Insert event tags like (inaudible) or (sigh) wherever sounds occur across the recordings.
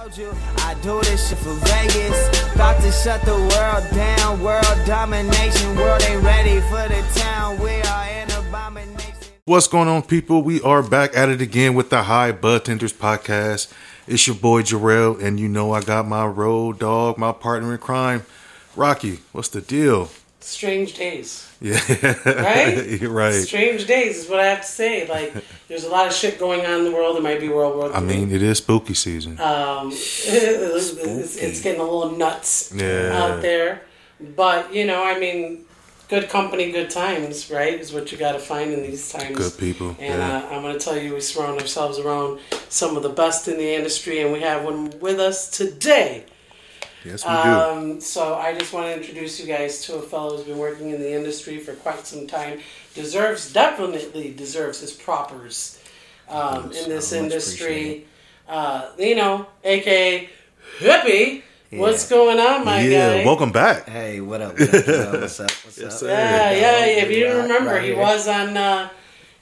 told you I do this shit for Vegas. About to shut the world down. World domination. World ain't ready for the town. We are an abomination. What's going on, people? We are back at it again with the High Bud Tenders podcast. It's your boy Jarrell, and you know I got my road dog, my partner in crime, Rocky. What's the deal? Strange days. Yeah, Right? (laughs) Right. Strange days is what I have to say. Like, (laughs) there's a lot of shit going on in the world. It might be World War I mean, it is spooky season. um, (laughs) it's, it's getting a little nuts Yeah. out there. But, you know, I mean, good company, good times, right? Is what you got to find in these times. Good people, And yeah. uh, I'm going to tell you, we surround ourselves around some of the best in the industry, and we have one with us today. Yes, we do. Um, so I just want to introduce you guys to a fellow who's been working in the industry for quite some time. Deserves definitely deserves his propers um, in this industry. Uh, you know, aka hippie. What's going on, my yeah, guy? welcome back. Hey, what up? What up? What's up? What's (laughs) Yes, up? sir. Yeah, yeah. If you Right- remember, right he was on. Uh,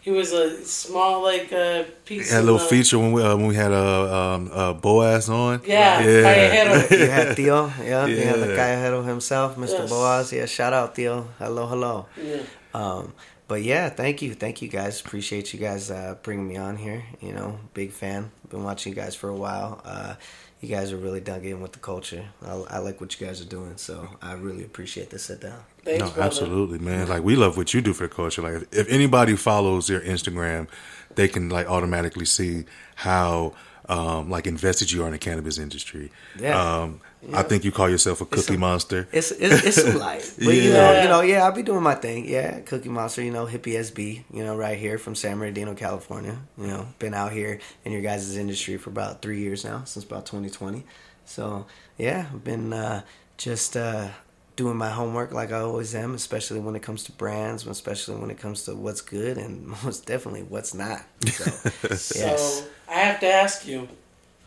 he was a small like uh, piece. Had a little the- feature when we uh, when we had a um, uh, Boaz on. Yeah, yeah. Callejero. (laughs) You had Theo, yeah, you had the Yeah. Callejero himself, Mr. Yes. Boaz. Yeah, shout out Theo. Hello, hello. Yeah. Um, but yeah, thank you, thank you guys. Appreciate you guys uh, bringing me on here. You know, big fan. Been watching you guys for a while. Uh, you guys are really dug in with the culture. I, I like what you guys are doing, so I really appreciate the sit down. Thanks, no, brother. absolutely, man. Like we love what you do for the culture. Like if, if anybody follows your Instagram, they can like automatically see how um, like invested you are in the cannabis industry. Yeah. Um, I think you call yourself a cookie a- monster. It's it's, it's some light, (laughs) but you know, Yeah. you know, yeah, I'll be doing my thing. Yeah, Cookie Monster, you know, hippie SB, you know, right here from San Bernardino, California. You know, been out here in your guys' industry for about three years now, since about 2020. So yeah, I've been uh, just uh, doing my homework like I always am, especially when it comes to brands, especially when it comes to what's good and (laughs) most definitely what's not. So (laughs) yes, So I have to ask you,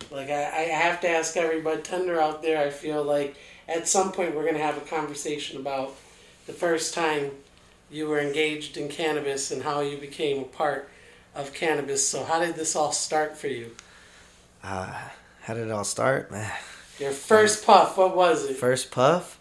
like I, I have to ask every bud tender out there. I feel like at some point we're gonna have a conversation about the first time you were engaged in cannabis and how you became a part of cannabis. So how did this all start for you? uh, how did it all start? (sighs) Your first puff, what was it? First puff?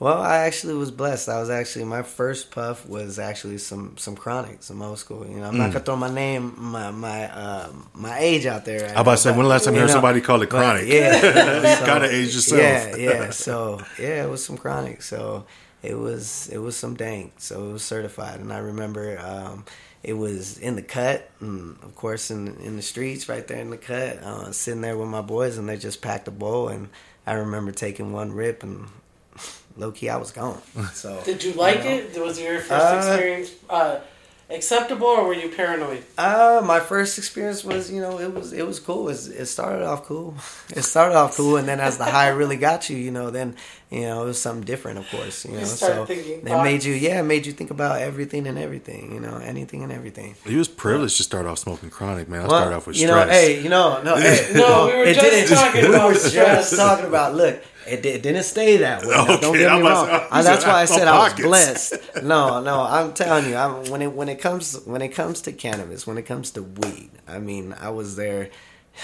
Well, I actually was blessed. I was actually my first puff was actually some some chronic, some old school. You know, I'm not gonna throw my name, my my um, my age out there. I about to say, when the last time you heard somebody call it chronic? Yeah, (laughs) You gotta age yourself. Yeah, yeah. (laughs) So yeah, it was some chronic. So it was it was some dank. So it was certified, and I remember um, it was in the cut, and of course in in the streets, right there in the cut, uh, sitting there with my boys, and they just packed a bowl, and I remember taking one rip, and low key I was gone. (laughs) So Did you like know. it? Was your first Uh, experience uh, acceptable, or were you paranoid? Uh, my first experience was, you know, it was it was cool. It, it started off cool. (laughs) It started off cool, and then as the high really got you, you know, then you know it was something different, of course. You know, start so thinking it made you, yeah, it made you think about everything and everything. You know, anything and everything. You was privileged to start off smoking chronic, man. I Well, started off with you stress. know, hey, you know, no, hey, (laughs) No, we were it just didn't- talking (laughs) we about were stress. talking about. Look, it, it didn't stay that way. Now, don't Okay, get I'm me wrong. to- that's why I some said I was blessed. No, no, I'm telling you, I'm, when it when it comes when it comes to cannabis, when it comes to weed, I mean, I was there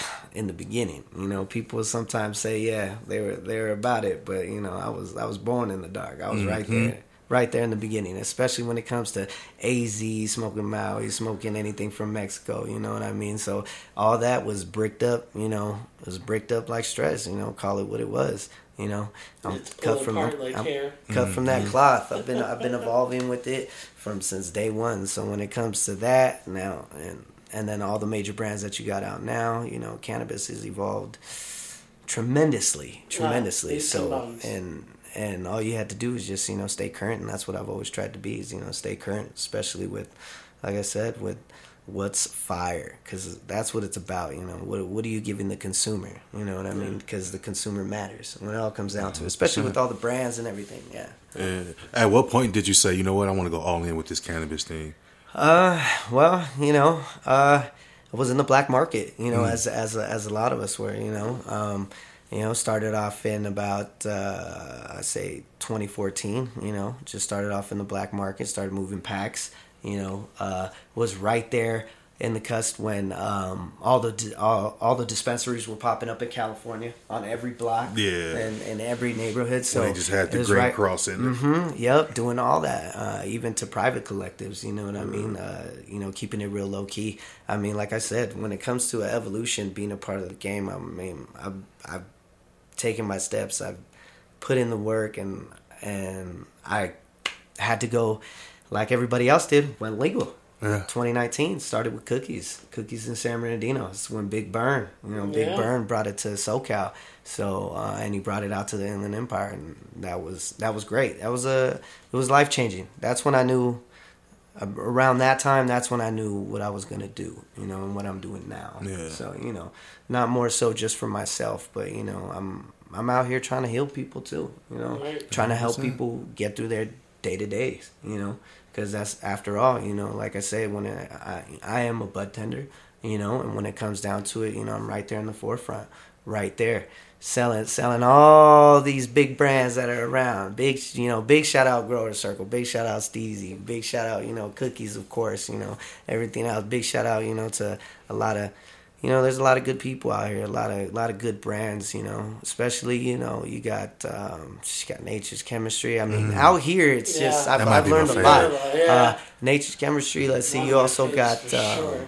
(sighs) in the beginning. You know, people sometimes say, yeah, they were they were about it, but you know, I was I was born in the dark. I was right mm-hmm. there. Right there in the beginning, especially when it comes to AZ, smoking Maui, smoking anything from Mexico, you know what I mean? So all that was bricked up, you know, it was bricked up like stress, you know, call it what it was, you know. I'm It's pulled apart like I'm hair. cut from that mm-hmm. cloth. I've been I've been evolving with it from since day one. So when it comes to that now and and then all the major brands that you got out now, you know, cannabis has evolved tremendously, tremendously. leaps and so bounds. and and all you had to do is just you know stay current, and that's what I've always tried to be is you know stay current, especially with, like I said, with what's fire because that's what it's about you know. What, what are you giving the consumer? You know what i mean? Because the consumer matters. When it all comes down to it especially with all the brands and everything yeah. And at what point did you say, you know what, I want to go all in with this cannabis thing? Uh, well, you know, uh, I was in the black market, you know, as as as a lot of us were, you know. Um, you know, started off in about uh, I say 2014. You know, just started off in the black market, started moving packs. You know, uh, was right there in the cusp when um, all the all, all the dispensaries were popping up in California on every block, Yeah. and in every neighborhood. So they just had the Green right- Cross in it. Mhm, Yep, doing all that, uh, even to private collectives. You know what I Mm-hmm. mean? Uh, you know, keeping it real low key. I mean, like I said, when it comes to evolution, being a part of the game, I mean, I've, I've taken my steps. I've put in the work, and and I had to go, like everybody else did, went legal. Yeah. 2019 started with cookies, cookies in San Bernardino. It's when Big Burn, you know, Big Yeah. Burn brought it to SoCal. So uh, and he brought it out to the Inland Empire, and that was that was great. That was a it was life changing. That's when I knew. uh, Around that time, that's when I knew what I was gonna do, you know, and what I'm doing now. Yeah. So you know, not more so just for myself, but you know, I'm I'm out here trying to heal people too. You know, Right. trying to help people get through their day to days. You know, because that's after all, you know, like I say, when I, I am a bud tender, you know, and when it comes down to it, you know, I'm right there in the forefront, right there, selling selling all these big brands that are around. Big, you know, big shout out Grower Circle, big shout out Steezy, big shout out, you know, Cookies, of course, you know, everything else. Big shout out, you know, to a lot of you know, there's a lot of good people out here, a lot of a lot of good brands, you know. Especially, you know, you got um you got Nature's Chemistry. I mean, out here it's just I've, I've learned a favorite. lot. Yeah. Uh, Nature's Chemistry. Let's see. You also got um, sure.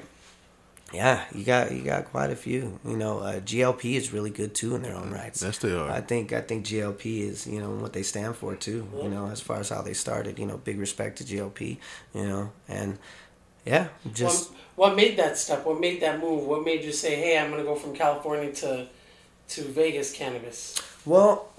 yeah, you got you got quite a few. You know, uh, GLP is really good too in their own rights. Yes, they are. I think I think GLP is you know what they stand for too. You know, as far as how they started. You know, big respect to GLP. You know, and yeah, just what, what made that step? What made that move? What made you say, "Hey, I'm gonna go from California to to Vegas cannabis"? Well,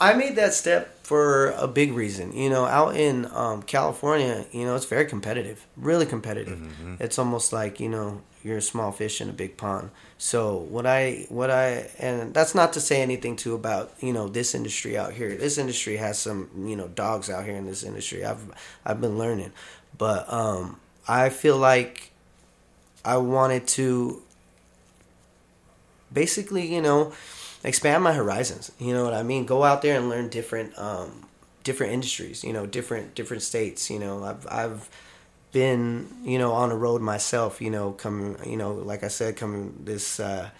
I made that step for a big reason. You know, out in um, California, you know, it's very competitive, really competitive. It's almost like you know you're a small fish in a big pond. So what I what I and that's not to say anything too about you know this industry out here. This industry has some you know dogs out here in this industry. I've I've been learning, but um, I feel like I wanted to basically, you know, expand my horizons. You know what I mean? Go out there and learn different um different industries, you know, different different states, you know. I've I've been, you know, on the road myself, you know, coming, you know, like I said, coming this uh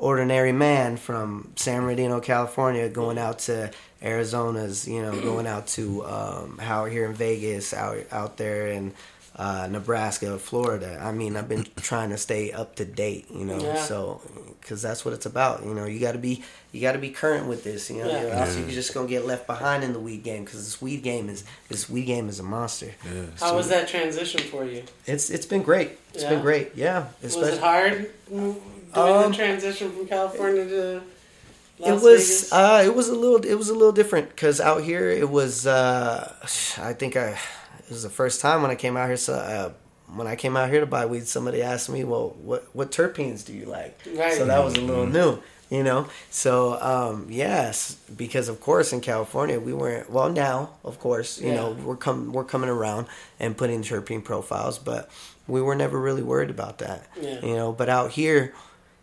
ordinary man from San Bernardino, California, going out to Arizona's, you know, going out to um, how here in Vegas, out out there in uh, Nebraska, Florida. I mean, I've been (clears throat) trying to stay up to date, you know, Yeah. so because that's what it's about. You know, you got to be you got to be current with this. You know, Yeah. or else you're just gonna get left behind in the weed game because this weed game is this weed game is a monster. Yeah. How was that transition for you? It's it's been great. It's Yeah. been great. Yeah, Was especially. it hard doing Um, the transition from California to Las it was Vegas? uh it was a little it was a little different because out here it was uh i think i it was the first time when i came out here so uh when i came out here to buy weed somebody asked me well what what terpenes do you like Right. so that was a little new you know so um yes because of course in california we weren't well now of course you know we're come we're coming around and putting terpene profiles but we were never really worried about that Yeah. you know but out here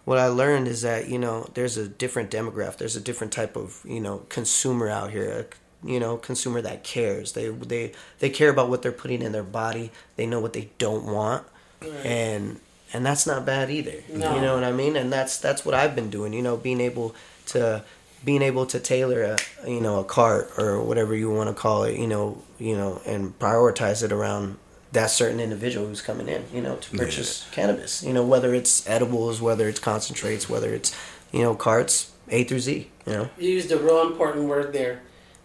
what I learned is that you know there's a different demographic. There's a different type of you know consumer out here. A, you know, consumer that cares. They they they care about what they're putting in their body. They know what they don't want, Right. and and that's not bad either. No. You know what I mean? And that's that's what I've been doing. You know, being able to being able to tailor a you know a cart or whatever you want to call it. You know, you know, and prioritize it around that certain individual who's coming in, you know, to purchase cannabis. You know, whether it's edibles, whether it's concentrates, whether it's, you know, carts A through Z. You know. You used a real important word there,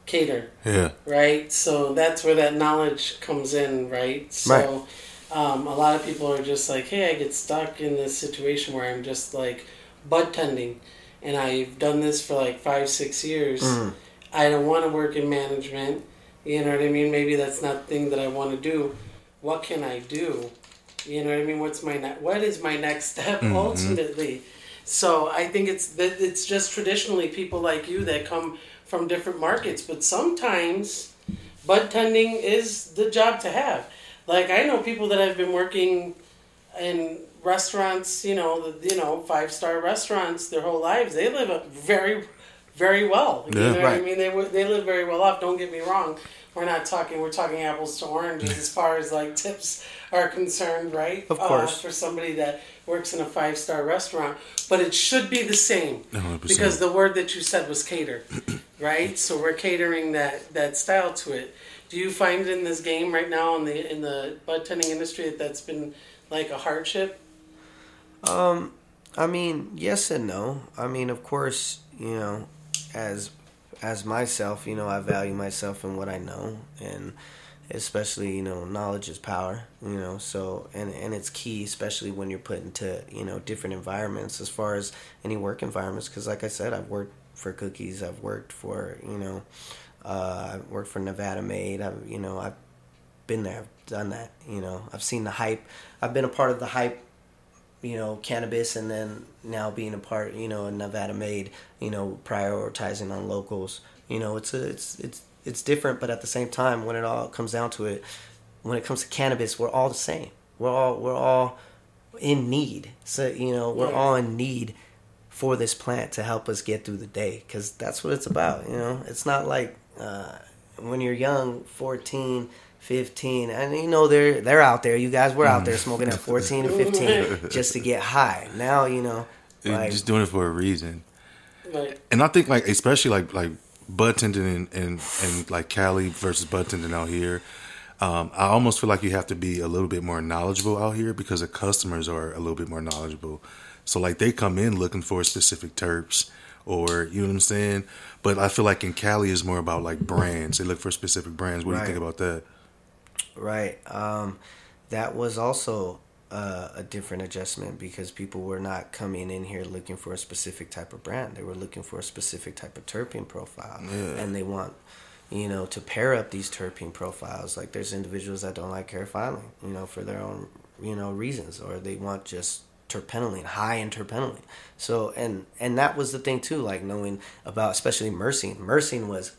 cater. Yeah. right? So that's where that knowledge comes in, right? So um, a lot of people are just like, hey, I get stuck in this situation where I'm just like bud tending, and I've done this for like five, six years. I don't want to work in management. You know what I mean? Maybe that's not the thing that I want to do. What can I do? You know what I mean? What's my ne- what is my next (laughs) step ultimately? So I think it's that it's just traditionally people like you that come from different markets, but sometimes bud tending is the job to have. Like I know people that have been working in restaurants, you know, the, you know, five star restaurants their whole lives. They live a very very well. You Yeah. know what I mean? They they live very well off. Don't get me wrong. We're not talking. We're talking apples to oranges (laughs) as far as like tips are concerned, right? Of course. Uh, for somebody that works in a five star restaurant, but it should be the same 100%. because the word that you said was cater, (clears throat) right? So we're catering that that style to it. Do you find in this game right now in the in the bud tending industry that that's been like a hardship? Um, I mean, yes and no. I mean, of course, you know, as as myself, you know, I value myself and what I know, and especially, you know, knowledge is power. You know, so and and it's key, especially when you're put into you know different environments, as far as any work environments. Because, like I said, I've worked for cookies. I've worked for you know, uh, I've worked for Nevada Made. I've you know I've been there. I've done that. You know, I've seen the hype. I've been a part of the hype you know, cannabis and then now being a part, you know, Nevada made, you know, prioritizing on locals. You know, it's a, it's it's it's different, but at the same time, when it all comes down to it, when it comes to cannabis, we're all the same. We're all we're all in need. So you know, we're Right. all in need for this plant to help us get through the day because that's what it's about. You know, it's not like uh, when you're young, 14, 15, and you know they're they're out there. You guys were out there smoking at (laughs) 14 and 15 (laughs) just to get high. Now you know, like just doing it for a reason. Like, And I think like especially like like bud tending and and, and like Cali versus bud tending out here. Um, I almost feel like you have to be a little bit more knowledgeable out here because the customers are a little bit more knowledgeable. So like they come in looking for specific terps or you know what I'm saying. But I feel like in Cali is more about like brands. They look for specific brands. What do you think about that? Right. Um, that was also uh, a different adjustment because people were not coming in here looking for a specific type of brand. They were looking for a specific type of terpene profile, and they want, you know, to pair up these terpene profiles. Like there's individuals that don't like hair filing, you know, for their own, you know, reasons, or they want just terpinolene, high in terpinolene. So and and that was the thing too, like knowing about especially Myrcene. Myrcene was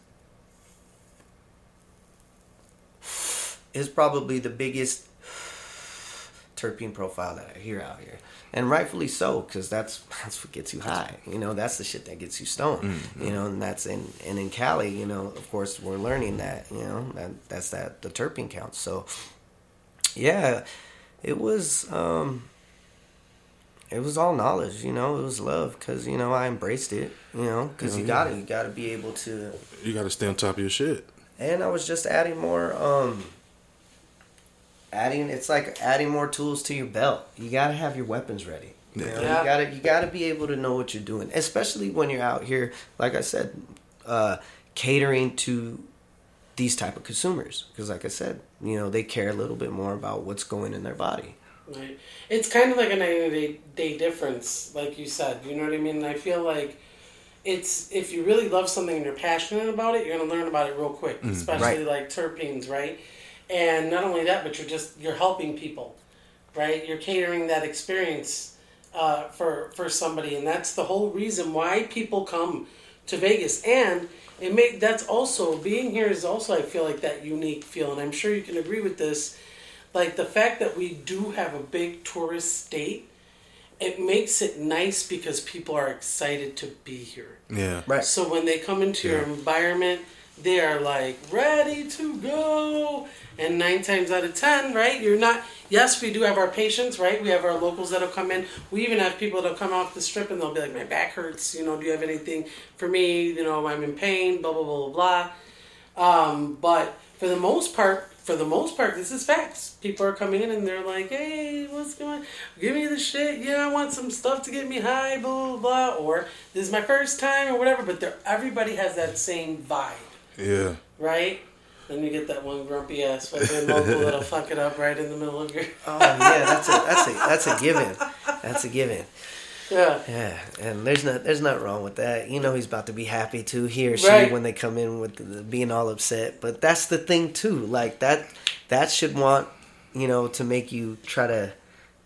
is probably the biggest terpene profile that I hear out here, and rightfully so, because that's (laughs) that's what gets you high. You know, that's the shit that gets you stoned. You know, and that's in and in Cali. You know, of course, we're learning that. You know, that that's that the terpene count. So, yeah, it was. um it was all knowledge, you know. It was love, cause you know I embraced it, you know, cause you got to you got to be able to You got to stay on top of your shit. and I was just adding more um adding it's like adding more tools to your belt. You got to have your weapons ready. You, know? Yeah. you got to you got to be able to know what you're doing, especially when you're out here like I said uh catering to these type of consumers because like I said, you know, they care a little bit more about what's going in their body. Right. It's kind of like a 90 day, day difference, like you said. You know what I mean? And I feel like it's if you really love something and you're passionate about it, you're gonna learn about it real quick. Especially Right. like terpenes, right? And not only that, but you're just you're helping people, right? You're catering that experience uh, for for somebody, and that's the whole reason why people come to Vegas. And it may that's also being here is also I feel like that unique feel, and I'm sure you can agree with this like the fact that we do have a big tourist state it makes it nice because people are excited to be here Yeah. Right. so when they come into your environment they are like ready to go and nine times out of ten right you're not yes we do have our patients right we have our locals that'll come in we even have people that'll come off the strip and they'll be like my back hurts you know do you have anything for me you know i'm in pain blah blah blah blah um, but for the most part, for the most part, this is facts. People are coming in and they're like, "Hey, what's going? on? Give me the shit. Yeah, I want some stuff to get me high, blah blah blah." Or this is my first time, or whatever. But everybody has that same vibe, Yeah. right? Then you get that one grumpy ass fucking local that'll (laughs) fuck it up right in the middle of your. Oh yeah, that's a that's a that's a (laughs) given. That's a given. Yeah, Yeah, and there's not there's not wrong with that. You know he's about to be happy too, he or she, Right. when they come in with the, being all upset. But that's the thing too. Like that that should want you know to make you try to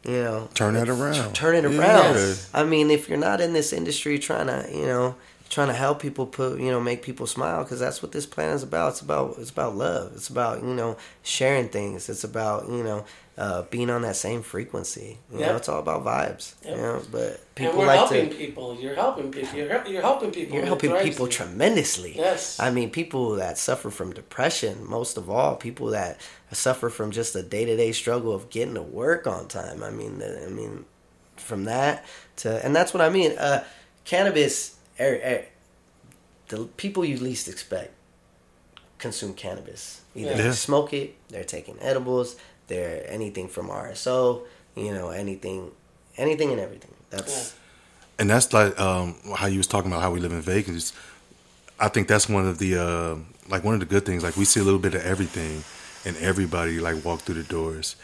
you know Turn it around. turn it Yeah. around. I mean, if you're not in this industry trying to you know trying to help people put you know make people smile because that's what this plan is about. It's about it's about love. It's about you know sharing things. It's about you know uh, being on that same frequency. You Yep. know, it's all about vibes. Yep. You know, but and people we're like helping to. people. You're helping people. You're, you're helping people. You're helping people tremendously. Yes. I mean, people that suffer from depression, most of all, people that suffer from just a day to day struggle of getting to work on time. I mean, the- I mean, from that to, and that's what I mean. Uh, cannabis, er, er, the people you least expect consume cannabis. Either Yeah. they smoke it, they're taking edibles, they're anything from RSO, you know, anything, anything and everything. That's and that's like um, how you was talking about how we live in Vegas. I think that's one of the uh, like one of the good things. Like we see a little bit of everything, and everybody like walk through the doors.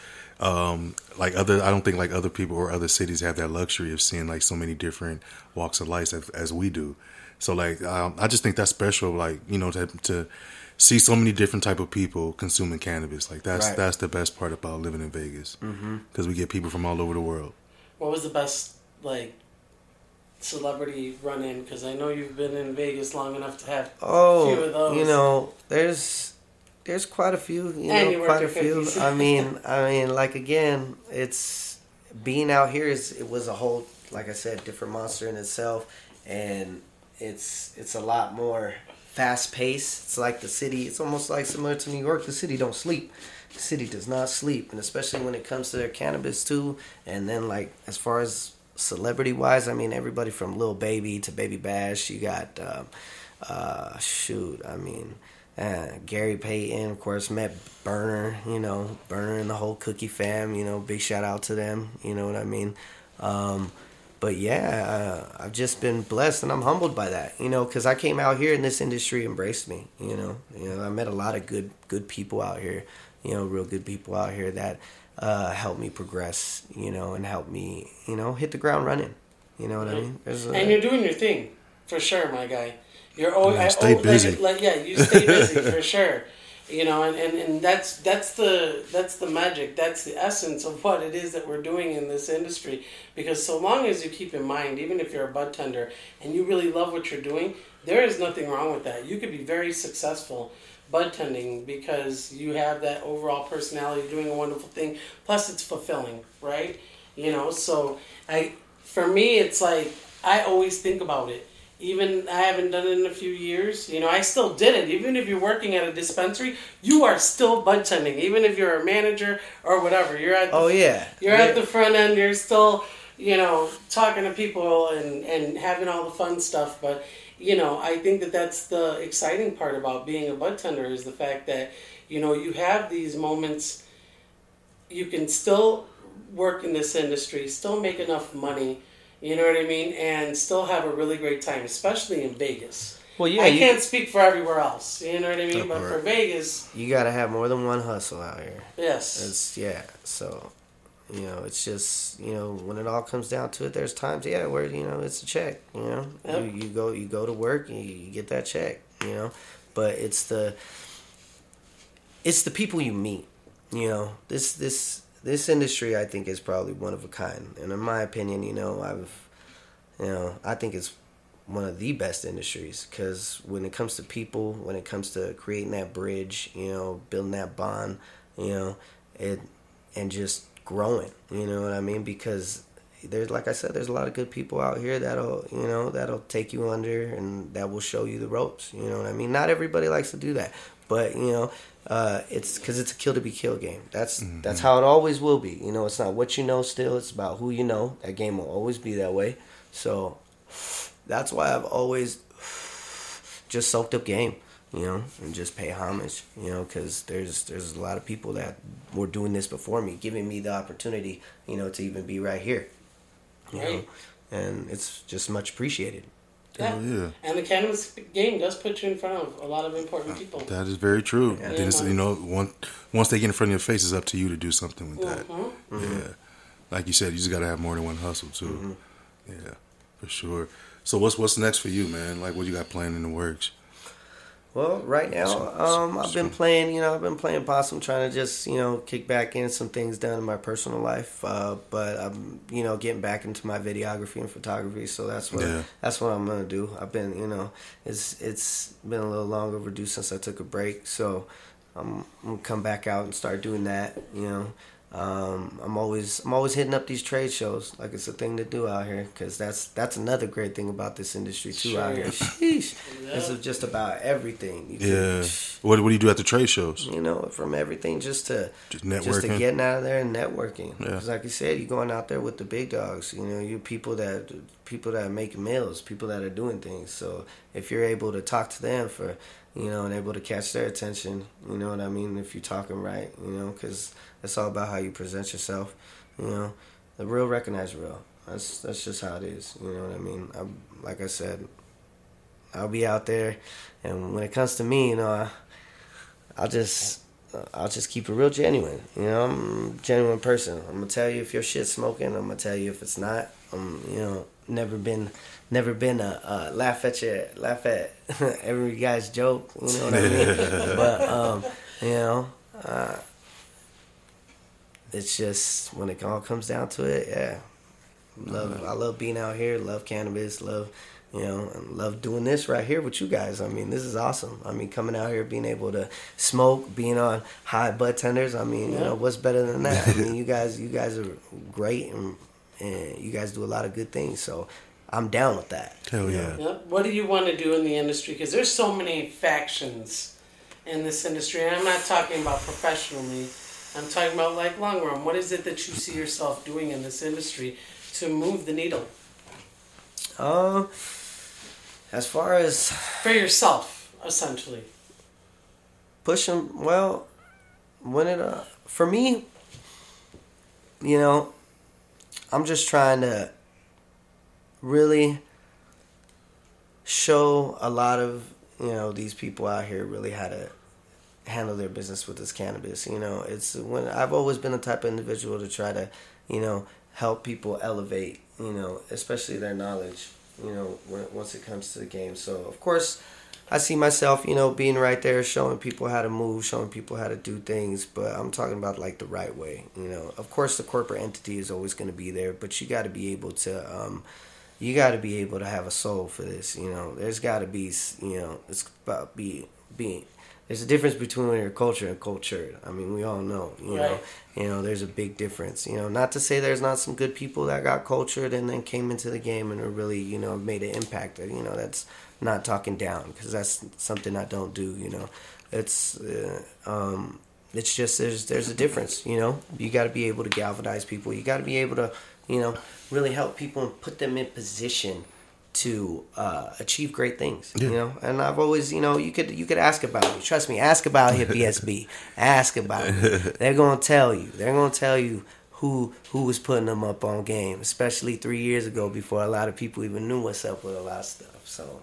Um, like other, I don't think like other people or other cities have that luxury of seeing like so many different walks of life as, as we do. So like um, I just think that's special. Like you know to to see so many different type of people consuming cannabis. Like that's Right. that's the best part about living in Vegas because we get people from all over the world. What was the best like celebrity run in? Because I know you've been in Vegas long enough to have Oh, a few of those. you know, there's there's quite a few. You And you know, quite a few. I mean, I mean, like again, it's being out here is it was a whole, like I said, different monster in itself, and it's it's a lot more fast paced. It's like the city. It's almost like similar to New York. The city don't sleep. The city does not sleep, and especially when it comes to their cannabis too. And then like as far as celebrity wise, I mean everybody from Lil Baby to Baby Bash. You got um, uh, shoot. I mean. Uh, Gary Payton, of course, met Berner, you know, Berner and the whole Cookie fam, you know, big shout out to them, you know what I mean? Um, but yeah, uh, I've just been blessed and I'm humbled by that, you know, because I came out here and this industry embraced me, you know. You know, I met a lot of good good people out here, you know, real good people out here that uh, helped me progress, you know, and helped me, you know, hit the ground running. You know what I mean? There's a, and you're doing your thing for sure, my guy. You're always Yeah, stay busy. Like, like yeah, you stay busy (laughs) for sure. You know, and, and, and that's that's the that's the magic. That's the essence of what it is that we're doing in this industry. Because so long as you keep in mind, even if you're a bud tender and you really love what you're doing, there is nothing wrong with that. You could be very successful bud tending because you have that overall personality doing a wonderful thing. Plus, it's fulfilling, right? You know, so I for me, it's like I always think about it. Even I haven't done it in a few years. You know, I still did it. Even if you're working at a dispensary, you are still bud tending. Even if you're a manager or whatever, you're at. The, oh yeah, You're yeah. at the front end. You're still, you know, talking to people and and having all the fun stuff. But you know, I think that that's the exciting part about being a bud tender is the fact that you know you have these moments. You can still work in this industry, still make enough money. You know what I mean, and still have a really great time, especially in Vegas. Well, yeah, I you- can't speak for everywhere else. You know what I mean, but for Vegas, you gotta have more than one hustle out here. yes. It's yeah. So, you know, it's just you know when it all comes down to it, there's times yeah where you know it's a check. You know, Yep. you, you go you go to work and you, you get that check. You know, but it's the it's the people you meet. You know, this this this industry I think is probably one of a kind, and in my opinion, you know, I've you know I think it's one of the best industries because when it comes to people, when it comes to creating that bridge, you know, building that bond, you know, it and just growing, you know what I mean? Because there's like I said, there's a lot of good people out here that'll you know that'll take you under and that will show you the ropes. You know what I mean? Not everybody likes to do that, but you know. Uh, it's because it's a kill to be killed game. That's that's how it always will be. You know, it's not what you know. Still, it's about who you know. That game will always be that way. So that's why I've always just soaked up game, you know, and just pay homage, you know, because there's there's a lot of people that were doing this before me, giving me the opportunity, you know, to even be right here, you know, Right. and it's just much appreciated. Yeah. Yeah. And the cannabis game does put you in front of a lot of important people. That is very true. Yeah. Then it's, you know, once once they get in front of your face, it's up to you to do something with that. Mhm. Yeah, like you said, you just got to have more than one hustle too. Mm-hmm. Yeah, for sure. So what's what's next for you, man? Like, what you got planned in the works? Well, right now, um, I've been playing. You know, I've been playing possum, trying to just you know kick back in some things done in my personal life. Uh, but I'm you know getting back into my videography and photography, so that's what Yeah. that's what I'm gonna do. I've been you know it's it's been a little long overdue since I took a break, so I'm, I'm gonna come back out and start doing that. You know, Um, I'm always I'm always hitting up these trade shows like it's a thing to do out here because that's that's another great thing about this industry too out here. (laughs) Sheesh, it's just about everything. You can- Yeah. What What do you do at the trade shows? you know, from everything just to Just just to getting out of there and networking. Yeah. Because like you said, you're going out there with the big dogs. You know, you people that people that make meals, people that are doing things. So if you're able to talk to them for, you know, and able to catch their attention, you know what I mean. If you're talking right, you know, because it's all about how you present yourself. You know, the real recognize real. That's that's just how it is. You know what I mean. I'm, like I said, I'll be out there, and when it comes to me, you know, I, I'll just I'll just keep it real genuine. You know, I'm a genuine person. I'm gonna tell you if your shit's smoking. I'm gonna tell you if it's not. I'm you know never been never been a, a laugh at your laugh at (laughs) every guy's joke. You know what I mean? (laughs) but um, you know. Uh, it's just when it all comes down to it, yeah. Love, I love being out here. Love cannabis. Love, you know, and love doing this right here with you guys. I mean, this is awesome. I mean, coming out here, being able to smoke, being on high bud tenders. I mean, you know, what's better than that? I (laughs) mean, you guys, you guys are great, and and you guys do a lot of good things. So, I'm down with that. Hell you yeah. What do you want to do in the industry? Because there's so many factions in this industry. And I'm not talking about professionally. I'm talking about like long run. What is it that you see yourself doing in this industry to move the needle Um, as far as for yourself, essentially? push them well when it uh for me you know i'm just trying to really show a lot of you know these people out here really how to handle their business with this cannabis you know it's when i've always been the type of individual to try to you know help people elevate you know especially their knowledge you know when, once it comes to the game so of course I see myself, you know, being right there, showing people how to move, showing people how to do things. But I'm talking about like the right way, you know. Of course, the corporate entity is always going to be there, but you got to be able to, um, you got to be able to have a soul for this. You know, there's got to be, you know, it's about be being. There's a difference between your culture and culture. I mean, we all know, you know, you know, there's a big difference. You know, not to say there's not some good people that got cultured and then came into the game and are really, you know, made an impact. You know, that's not talking down because that's something I don't do. You know, it's uh, um, it's just there's there's a difference. You know, you got to be able to galvanize people. You got to be able to, you know, really help people and put them in position to uh, achieve great things. You know, and I've always, you know, you could you could ask about me. Trust me, ask about Hippie SB. (laughs) ask about it. They're gonna tell you. They're gonna tell you who who was putting them up on game, especially three years ago before a lot of people even knew what's up with a lot of stuff. So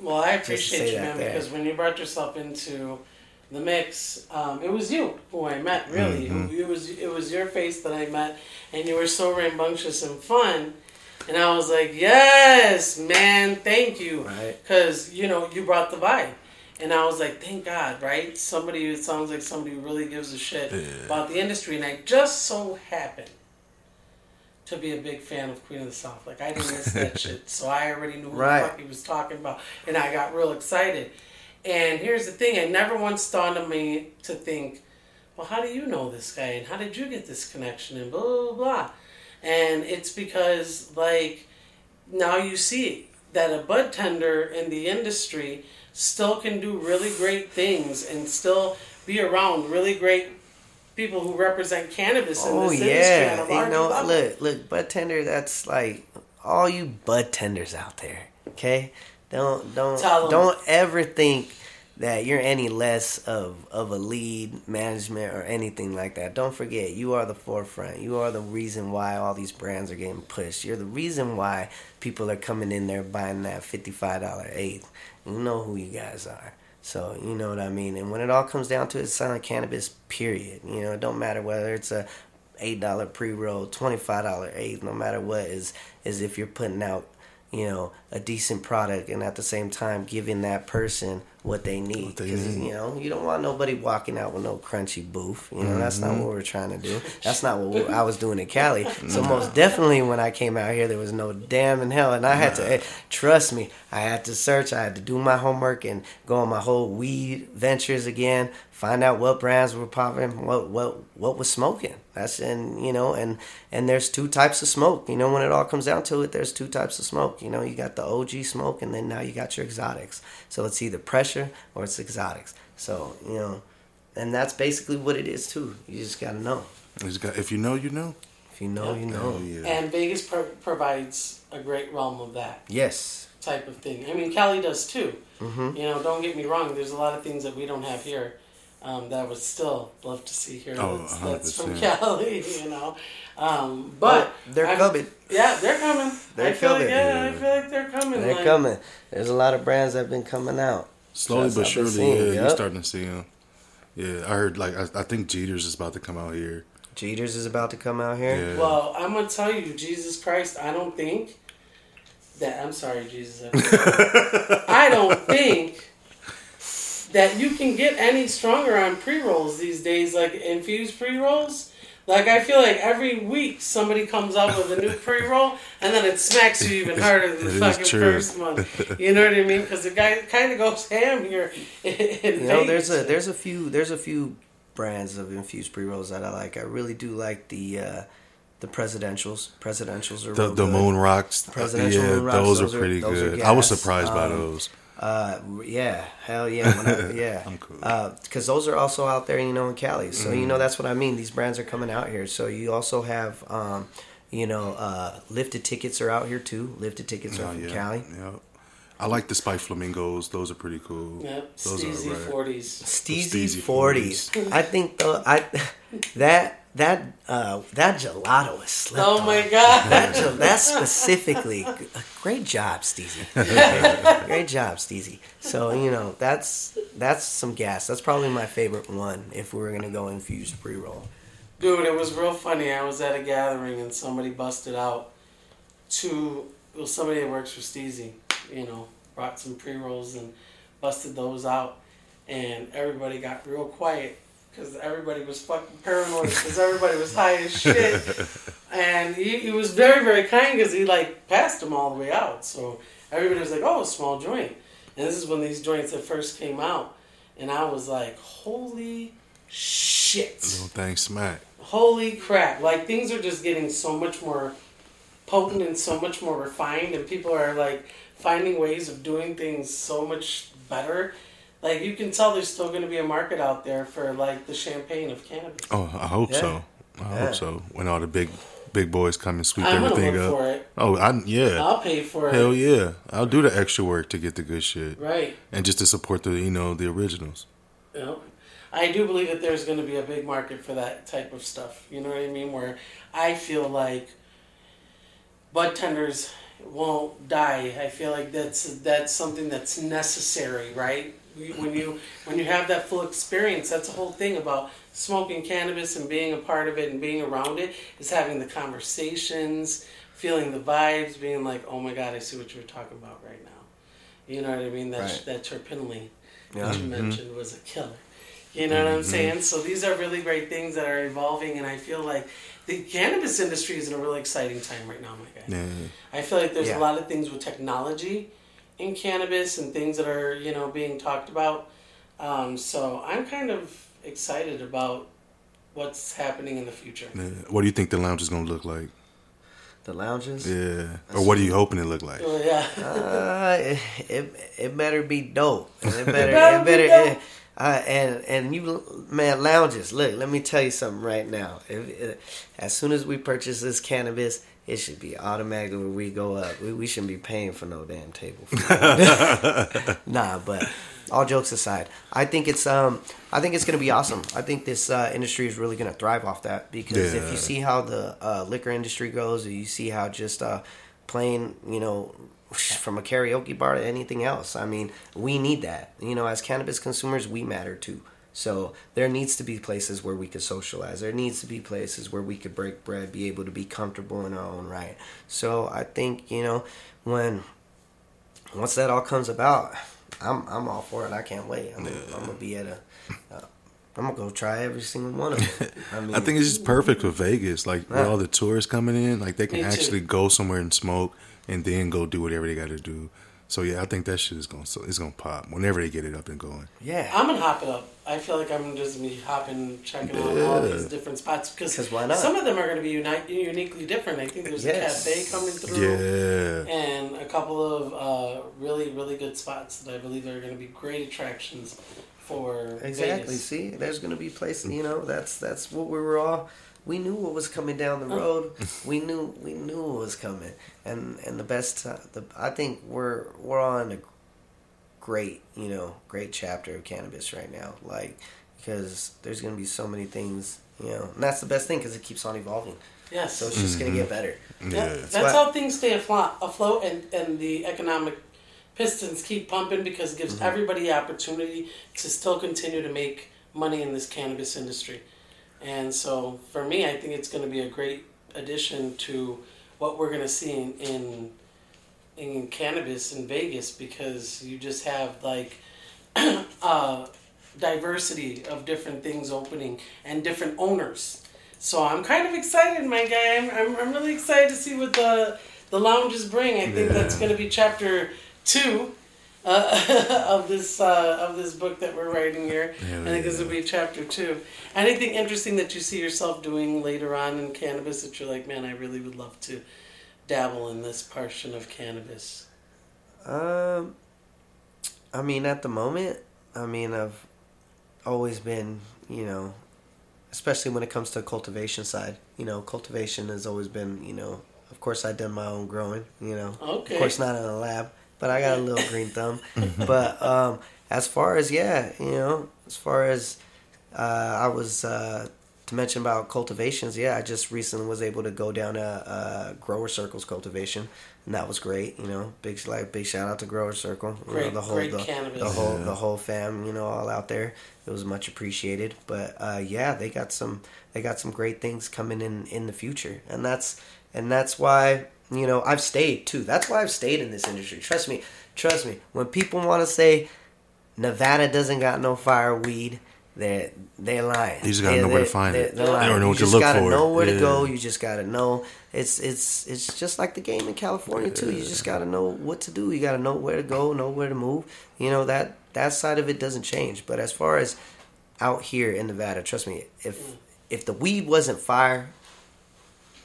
Well, I appreciate you, man, because when you brought yourself into the mix, um, it was you who I met. Really, Mm-hmm. it was it was your face that I met, and you were so rambunctious and fun. And I was like, yes, man, thank you. Right. Because, you know, you brought the vibe. And I was like, thank God, right? Somebody, it sounds like somebody who really gives a shit about the industry. And I just so happened to be a big fan of Queen of the South. Like, I didn't miss that (laughs) shit. So I already knew who Right. the fuck he was talking about. And I got real excited. And here's the thing it never once dawned on me to think, well, how do you know this guy? And how did you get this connection? And blah, blah, blah. And it's because, like, now you see that a bud tender in the industry still can do really great things and still be around really great people who represent cannabis in Oh this industry at yeah, know, level. look, look, bud tender. That's like all you bud tenders out there. Okay, don't don't Tell don't ever think that you're any less of of a lead management or anything like that. Don't forget, you are the forefront. You are the reason why all these brands are getting pushed. You're the reason why people are coming in there buying that fifty five dollar eighth. You know who you guys are. So you know what I mean. And when it all comes down to it, it's selling cannabis. Period. You know, it don't matter whether it's a eight dollar pre roll, twenty five dollar eighth. No matter what is is if you're putting out, you know, a decent product and at the same time giving that person what they need. Because you know you don't want nobody walking out with no crunchy booth you know that's Mm-hmm. not what we're trying to do. That's not what we- i was doing in cali. (laughs) So most definitely when i came out here there was no damn in hell. And i had to trust me i had to search. I had to do my homework and go on my whole weed ventures again find out what brands were popping what what what was smoking that's and you know and and there's two types of smoke you know when it all comes down to it there's two types of smoke you know you got the og smoke and then now you got your exotics so it's either pressure or it's exotics so you know and that's basically what it is too you just gotta know It's got- if you know, you know. if you know you know Oh yeah. And Vegas pro- provides a great realm of that yes type of thing. I mean, Cali does too. Mhm. You know, don't get me wrong. There's a lot of things that we don't have here um, that I would still love to see here. Oh, that's, that's from Cali. (laughs) You know, um, but they're I'm- coming Yeah, they're coming. They're I feel coming. Like, yeah, I feel like they're coming. they're like, coming there's a lot of brands that have been coming out Slowly but what I've been surely, seeing, yeah, you're starting to see them. Yeah, I heard like I, I think Jeeter's is about to come out here. Jeeters is about to come out here Yeah. Well, I'm gonna tell you, Jesus Christ, I don't think that. I'm sorry, Jesus. (laughs) I don't think that you can get any stronger on pre rolls these days, like infused pre rolls. Like I feel like every week somebody comes out with a new pre roll, and then it smacks you even harder than the fucking true. first one. You know what I mean? Because the guy kind of goes (laughs) ham here. In You know, there's a there's a few there's a few brands of infused pre rolls that I like. I really do like the uh, the presidentials. Presidentials are The real the good. Moon Rocks, Presidential yeah, Moon Rocks, those, those are are- pretty those are good. I was gas. surprised by Um, those. Uh, yeah, hell yeah, I, (laughs) yeah. I'm cool. Because those are also out there, you know, in Cali. So you Mm-hmm. know that's what I mean. These brands are coming out here. So you also have, um, you know, uh, lifted tickets are out here too. Lifted tickets are Oh, from yeah, Cali. yeah. I like the spike flamingos. Those are pretty cool. Yep, Those Steezy are right. forties. Steezy Steezy forties. I think the I (laughs) that that uh, that gelato is slept Oh on. my god! That, gel- that specifically, great job, Steezy. (laughs) great job, Steezy. So you know that's that's some gas. That's probably my favorite one if we were gonna go infused pre roll. Dude, it was real funny. I was at a gathering and somebody busted out two. Was somebody that works for Steezy. You know, brought some pre rolls and busted those out, and everybody got real quiet because everybody was fucking paranoid because everybody was high as shit. (laughs) And he, he was very very kind because he like passed them all the way out. So everybody was like, "Oh, a small joint." And this is when these joints that first came out, and I was like, "Holy shit!" Little thing smack. holy crap like things are just getting so much more potent and so much more refined and people are like finding ways of doing things so much better like you can tell there's still going to be a market out there for like the champagne of cannabis Oh, I hope Yeah. so. I Yeah. hope so. When all the big big boys come and sweep i'm everything look up. for it Oh, I yeah. i'll pay for it Hell yeah. I'll do the extra work to get the good shit. right And just to support the you know, the originals. you know i do believe that there's going to be a big market for that type of stuff you know what i mean where i feel like bud tenders won't die i feel like that's that's something that's necessary right You- when you when you have that full experience that's the whole thing about smoking cannabis and being a part of it and being around it is having the conversations feeling the vibes being like oh my god i see what you're talking about right now you know what i mean that Right. that terpinolene Yeah. that you mm-hmm. mentioned was a killer you know what I'm mm-hmm. saying? So these are really great things that are evolving, and I feel like the cannabis industry is in a really exciting time right now, my guy. Yeah. I feel like there's Yeah. a lot of things with technology in cannabis and things that are you know being talked about. Um, so I'm kind of excited about what's happening in the future. yeah. What do you think the lounge is gonna look like? The lounges. Yeah. Or what are you hoping it look like? Oh, yeah. Uh, it, it it better be dope. (laughs) It better better it be better. Uh, and and you man lounges. Look, let me tell you something right now. If, if, as soon as we purchase this cannabis, it should be automatically when we go up. We, we shouldn't be paying for no damn table. (laughs) nah, but all jokes aside, I think it's um I think it's gonna be awesome. I think this uh, industry is really gonna thrive off that because if you see how the uh, liquor industry goes, or you see how just uh, playing, you know, from a karaoke bar to anything else. I mean, we need that. You know, as cannabis consumers, we matter too. So there needs to be places where we could socialize. There needs to be places where we could break bread, be able to be comfortable in our own right. So I think you know when once that all comes about, I'm I'm all for it. I can't wait. I'm, I'm gonna be at a. Uh, I'm gonna go try every single one of them. (laughs) I mean, I think it's just perfect for Vegas. Like with all the tourists coming in, like they can Me too. actually go somewhere and smoke, and then go do whatever they got to do. So yeah, I think that shit is gonna so it's gonna pop whenever they get it up and going. yeah. I'm gonna hop it up. I feel like I'm just gonna be hopping, checking out all these different spots because why not? some of them are gonna be uni- uniquely different. I think there's Yes. a cafe coming through. Yeah, and a couple of uh, really really good spots that I believe are going to be great attractions for Exactly. Vegas. See, there's gonna be places. You know, that's that's what we were all. We knew what was coming down the road. (laughs) we knew we knew what was coming, and and the best. Uh, the I think we're we're on a great you know great chapter of cannabis right now. Like because there's gonna be so many things. You know, and that's the best thing because it keeps on evolving. Yes, So it's just gonna get better. Yeah, yeah. that's why- how things stay afloat, afloat and, and the economic pistons keep pumping because it gives Mm-hmm. everybody the opportunity to still continue to make money in this cannabis industry. And so for me, I think it's going to be a great addition to what we're going to see in, in in cannabis in Vegas because you just have like (clears throat) uh, diversity of different things opening and different owners. So I'm kind of excited, my guy. I'm, I'm, I'm really excited to see what the the lounges bring. I think that's going to be chapter two uh, (laughs) of this uh, of this book that we're writing here. Hell I think this will be chapter two. Anything interesting that you see yourself doing later on in cannabis that you're like, man, I really would love to dabble in this portion of cannabis. Um, I mean, at the moment, I mean, I've always been, you know, especially when it comes to cultivation side. You know, cultivation has always been, you know, of course, I've done my own growing. You know, Okay. of course, not in a lab, but I got a little green thumb. (laughs) but um, as far as yeah, you know, as far as uh, I was uh, to mention about cultivations, yeah, I just recently was able to go down a, a grower circles cultivation, and that was great. You know, big like big shout out to Grower Circle. You Great- know, the whole great the, the whole Yeah. the whole fam, you know, all out there. It was much appreciated. But uh, yeah, they got some they got some great things coming in in the future, and that's and that's why you know I've stayed too. That's why I've stayed in this industry. Trust me, trust me. When people want to say Nevada doesn't got no fire weed, they're they're lying. You just gotta They're- know where to find it. You lying. don't know what to just look gotta for. know where to go. You just gotta know. It's it's it's just like the game in California too. You just gotta know what to do. You gotta know where to go, know where to move. You know that that side of it doesn't change. But as far as out here in Nevada, trust me, if if the weed wasn't fire,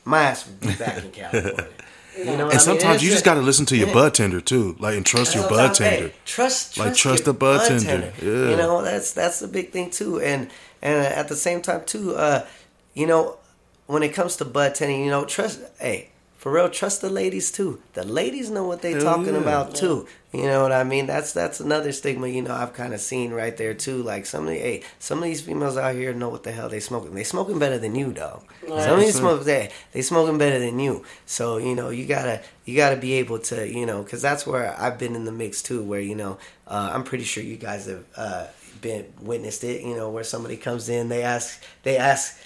my ass would be back in California. (laughs) You know what I mean? And sometimes It's you just got to listen to your Yeah. bud tender too, like and trust your bud Sometimes, hey, tender. trust, Like, trust, trust your the bud tender. Yeah. You know that's that's the big thing too, and and at the same time too, uh, you know, when it comes to bud tending, you know, trust. Hey, for real, trust the ladies too. The ladies know what they Hell talking yeah. about too. You know what I mean? That's that's another stigma. You know, I've kind of seen right there too. Like some of the, hey, some of these females out here know what the hell they smoking. They smoking better than you, dog. Some of these smokers, they they smoking better than you. So you know, you gotta you gotta be able to, you know, because that's where I've been in the mix too. Where you know, uh, I'm pretty sure you guys have uh, been witnessed it. You know, where somebody comes in, they ask, they ask.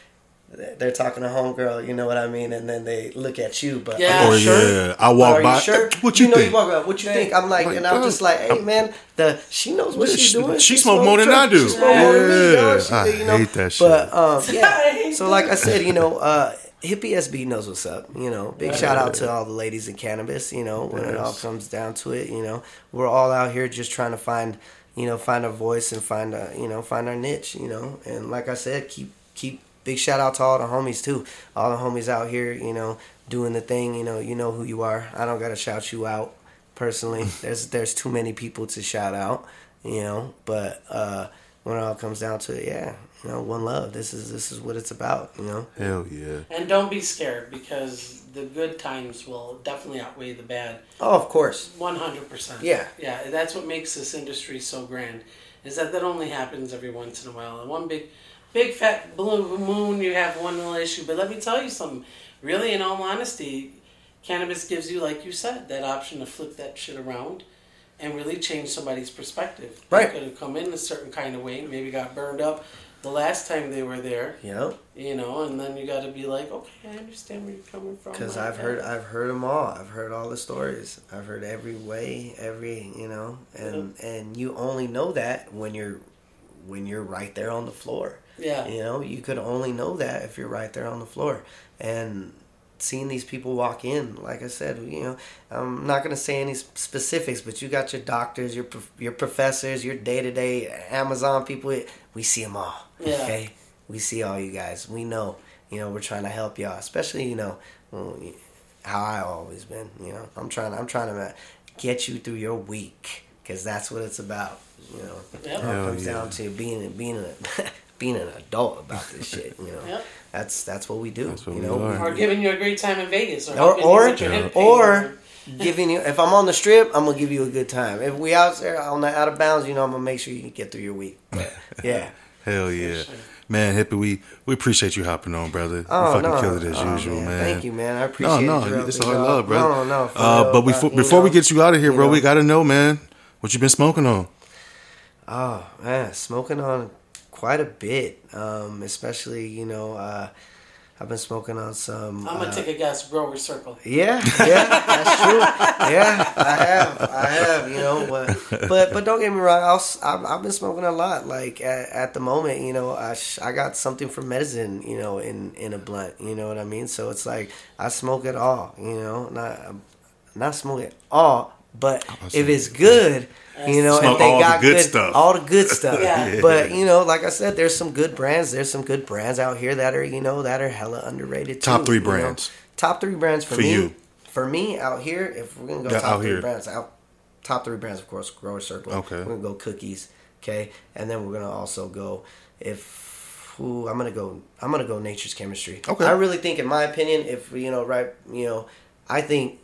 They're talking to homegirl, you know what I mean, and then they look at you. But Yeah. are Or you sure? yeah, I walk Are by. You sure? What you know, think? You walk up. What you think? I'm like, Like, and I'm bro, just like, hey man, the she knows what Yeah, she's she- doing. she smoke more than drugs. I do. She smoke more than me, Yeah, dog. She- I you know, hate that But shit. um, (laughs) yeah. So like I said, you know, uh, hippie SB knows what's up. You know, big shout out to all the ladies in cannabis. You know, when it all comes down to it, you know, we're all out here just trying to find, you know, find our voice and find a, you know, find our niche. You know, and like I said, keep keep big shout out to all the homies too. All the homies out here, you know, doing the thing. You know, you know who you are. I don't gotta shout you out personally. (laughs) there's there's too many people to shout out. You know, but uh, when it all comes down to it, yeah, you know, one love. This is this is what it's about. You know. Hell yeah. And don't be scared because the good times will definitely outweigh the bad. Oh, of course. One hundred percent. Yeah. Yeah, that's what makes this industry so grand. Is that that only happens every once in a while. And one big, big fat blue moon, you have one little issue. But let me tell you something. Really, in all honesty, cannabis gives you, like you said, that option to flip that shit around and really change somebody's perspective. Right. They could have come in a certain kind of way, maybe got burned up the last time they were there. You know, You know, and then you got to be like, okay, I understand where you're coming from. because I've heard I've heard them all. I've heard all the stories. I've heard every way, every you know, and and you only know that when you're when you're right there on the floor. Yeah. You know, you could only know that if you're right there on the floor. And seeing these people walk in, like I said, you know, I'm not going to say any specifics, but you got your doctors, your your professors, your day to day Amazon people. We see them all. Yeah. Okay, we see all you guys. We know. You know, we're trying to help y'all, especially you know how I always been. You know, I'm trying. I'm trying to get you through your week because that's what it's about. You know, Yep. it comes yeah. down to being being a (laughs) being an adult about this shit. You know, Yep. that's that's what we do. That's what you we know, are. Or giving you a great time in Vegas. Or, or or, with your hip or giving you if I'm on the strip, I'm gonna give you a good time. If we out there on the out of bounds, you know, I'm gonna make sure you can get through your week. But, (laughs) yeah. Hell yeah. Man, Hippie, we, we appreciate you hopping on, brother. Oh you fucking no! killed it as Oh, usual, man. Thank you, man. I appreciate No, it. no, Gerald, it's you all know. love, brother. No, no. for Uh, real, but before you before we get you out of here, bro, know. we gotta know, man, what you been smoking on. Oh man, smoking on quite a bit. Um, especially you know, uh, I've been smoking on some. I'm uh, gonna take a guess. Grower Circle. Yeah, yeah, that's true. Yeah, I have, I have, you know, but but but don't get me wrong. I'll, s- I've, I've been smoking a lot. Like at, at the moment, you know, I sh- I got something for medicine, you know, in in a blunt. You know what I mean? So it's like I smoke it all. You know, not not smoke it all, but if it's good. You know, Smoke if they all the got good good, stuff. all the good stuff. (laughs) Yeah. But you know, like I said, there's some good brands. There's some good brands out here that are you know that are hella underrated. Too, Top three you know? brands. Top three brands for, For me. you. For me, out here, if we're gonna go Yeah, top out three here. brands, out top three brands, of course, Grower Circle. Okay. We're gonna go cookies. Okay, and then we're gonna also go if who I'm gonna go. I'm gonna go Nature's Chemistry. Okay. I really think, in my opinion, if you know, right, you know, I think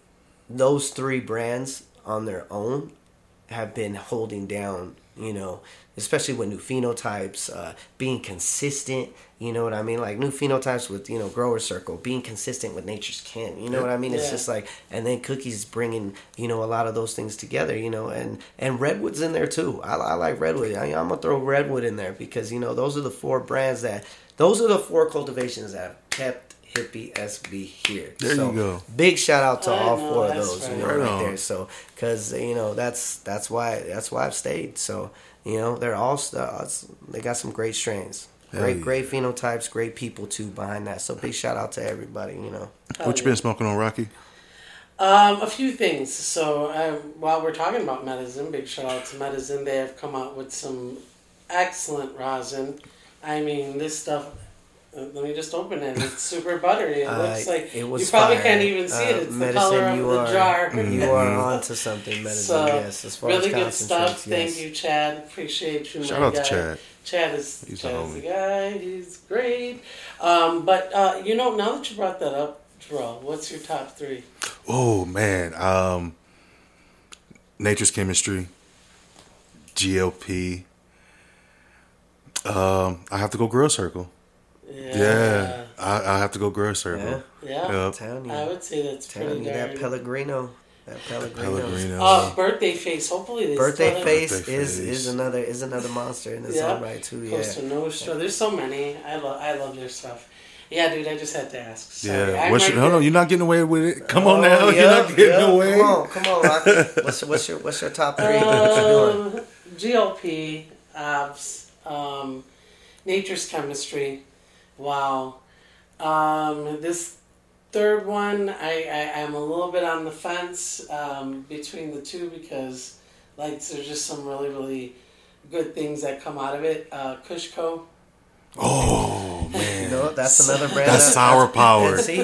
those three brands on their own have been holding down, you know, especially with new phenotypes, uh, being consistent, you know what I mean? Like new phenotypes with, you know, Grower Circle, being consistent with Nature's Kin, you know what I mean? It's Yeah. just like, and then Cookies bringing, you know, a lot of those things together, you know, and, and Redwood's in there too. I, I like Redwood. I, I'm going to throw Redwood in there because, you know, those are the four brands that, those are the four cultivations that have kept hippie SB here. There So, you go. Big shout out to I all know, four of that's those, you right. know, Right right, there. So, because you know that's that's why that's why I've stayed. So, you know, they're all st- uh, they got some great strains, Hell great yeah. great phenotypes, great people too behind that. So, big shout out to everybody. You know, What you been smoking on, Rocky? Um, a few things. So uh, while we're talking about Medizin, big shout out to Medizin. They have come out with some excellent rosin. I mean, this stuff. Uh, let me just open it. It's super buttery. It (laughs) Uh, looks like it was you probably fire. can't even see Uh, it. It's the medicine, color of you the are- jar. (laughs) you (laughs) are onto something, Medizin. So yes, as far really as good stuff. concentrates, Thank you, Chad. Appreciate you. Shout my out to guy. Chad. Chad is He's a Chad's homie. the guy. He's great. Um, but uh, you know, now that you brought that up, Terrell, what's your top three? Oh man, um, Nature's Chemistry, GLP. Um, I have to go Grower Circle. Yeah, I, I have to go Grower Circle. Yeah. Yep. Telling you, I would say that's telling pretty you that. Pellegrino, that Pellegrino. Pellegrino. Uh, birthday face. Hopefully they Birthday still face Birthday is Face. is another is another monster in its Yeah. own right too. Yeah. Costa Nostra. There's so many. I love I love their stuff. Yeah, dude. I just had to ask. Sorry. yeah. I'm What's your, no, no, there. you're not getting away with it. Come on Oh, now, (laughs) you're yeah, not getting yeah. away. Come on, come on, Rocky. What's, what's your what's your top three? What you doing? Um, GLP, abs, um, nature's chemistry. Wow. Um, this third one, I, I I'm a little bit on the fence um, between the two because like there's just some really really good things that come out of it. Uh, Kushco. Oh man, You know, that's another (laughs) brand. That's that- sour power. See,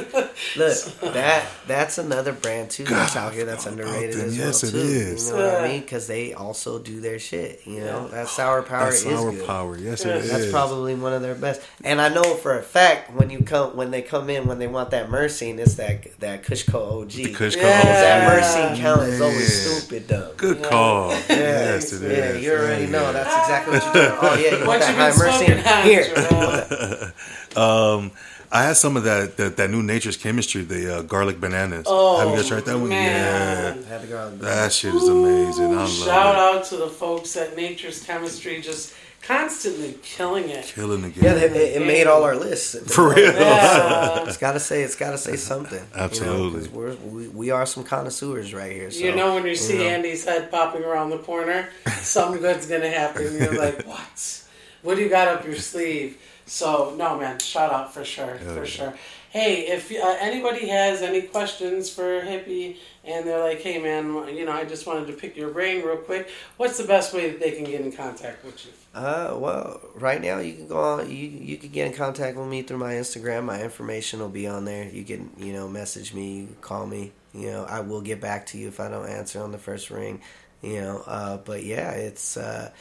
look, (laughs) that that's another brand too that's out here that's underrated as. Yes, well it too. is. You know what I mean? Because they also do their shit. You know, that sour power that's is sour good. power. Yes, Yeah. it is. That's probably one of their best. And I know for a fact when you come when they come in when they want that Myrcene, it's that that Kushco OG. the Kushco. Yeah. That Yeah. Myrcene count is always stupid dumb. Good Yeah. call. Yeah, yes, it yeah, you already Yeah, know that's exactly what you're doing. (laughs) Oh yeah, you want that high been smoking Myrcene? Here. Um, I had some of that that, that new Nature's Chemistry, the uh, garlic bananas. Oh, Have you guys tried that one? man. Yeah, Had to that shit is amazing. I love Shout it. out to the folks at Nature's Chemistry, just constantly killing it. Killing the game. Yeah, it, it made all our lists. (laughs) For real. Yeah. It's gotta say, it's gotta say something. Absolutely. You know, 'cause we're, we, we are some connoisseurs right here. So, you know when you see know. Andy's head popping around the corner, (laughs) something good's gonna happen. You're like, (laughs) what? What do you got up your sleeve? So no, man, shout out for sure, for sure. Hey, if uh, anybody has any questions for Hippie and they're like, hey man, you know, I just wanted to pick your brain real quick. What's the best way that they can get in contact with you? Uh, well, right now you can go on. You you can get in contact with me through my Instagram. My information will be on there. You can you know message me, call me. You know, I will get back to you if I don't answer on the first ring. You know, uh, but yeah, it's uh,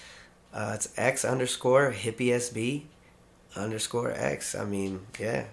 uh, it's X underscore hippie SB underscore X. I mean, yeah,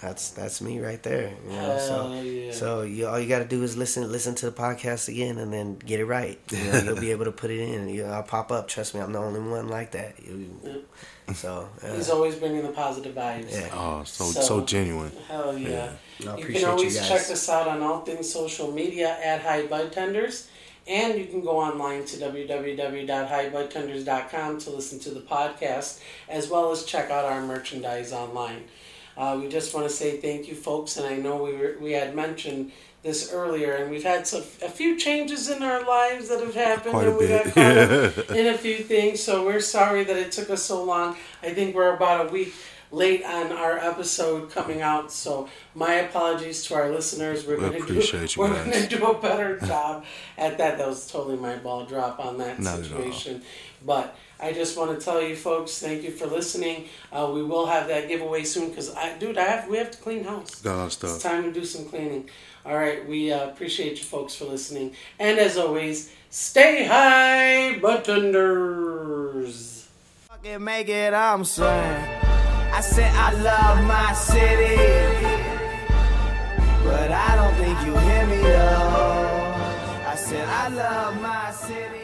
that's that's me right there. You know, so. Hell yeah. So you, all you got to do is listen, listen to the podcast again, and then get it right. You know, you'll be (laughs) able to put it in. You know, I'll pop up. Trust me, I'm the only one like that. You- so uh, He's always bringing the positive vibes. Yeah. Oh, so So- so genuine. Hell yeah. Yeah. I You can always you guys. check us out on all things social media at High Bud Tenders. And you can go online to www.highbudtenders.com to listen to the podcast, as well as check out our merchandise online. Uh, we just want to say thank you, folks. And I know we were, we had mentioned this earlier, and we've had some, a few changes in our lives that have happened, and we got caught up (laughs) in a few things. So we're sorry that it took us so long. I think we're about a week late on our episode coming out. So my apologies to our listeners. We're We going to do you (laughs) we're going to do a better (laughs) job at that. That was totally my ball drop on that Not situation. But I just want to tell you folks, thank you for listening. Uh, we will have that giveaway soon because I, dude, I have we have to clean house. Got a lot It's time to do some cleaning. All right, we uh, appreciate you folks for listening. And as always, stay high, budtenders. Fucking make it, I'm saying. I said I love my city, but I don't think you hear me though. I said I love my city.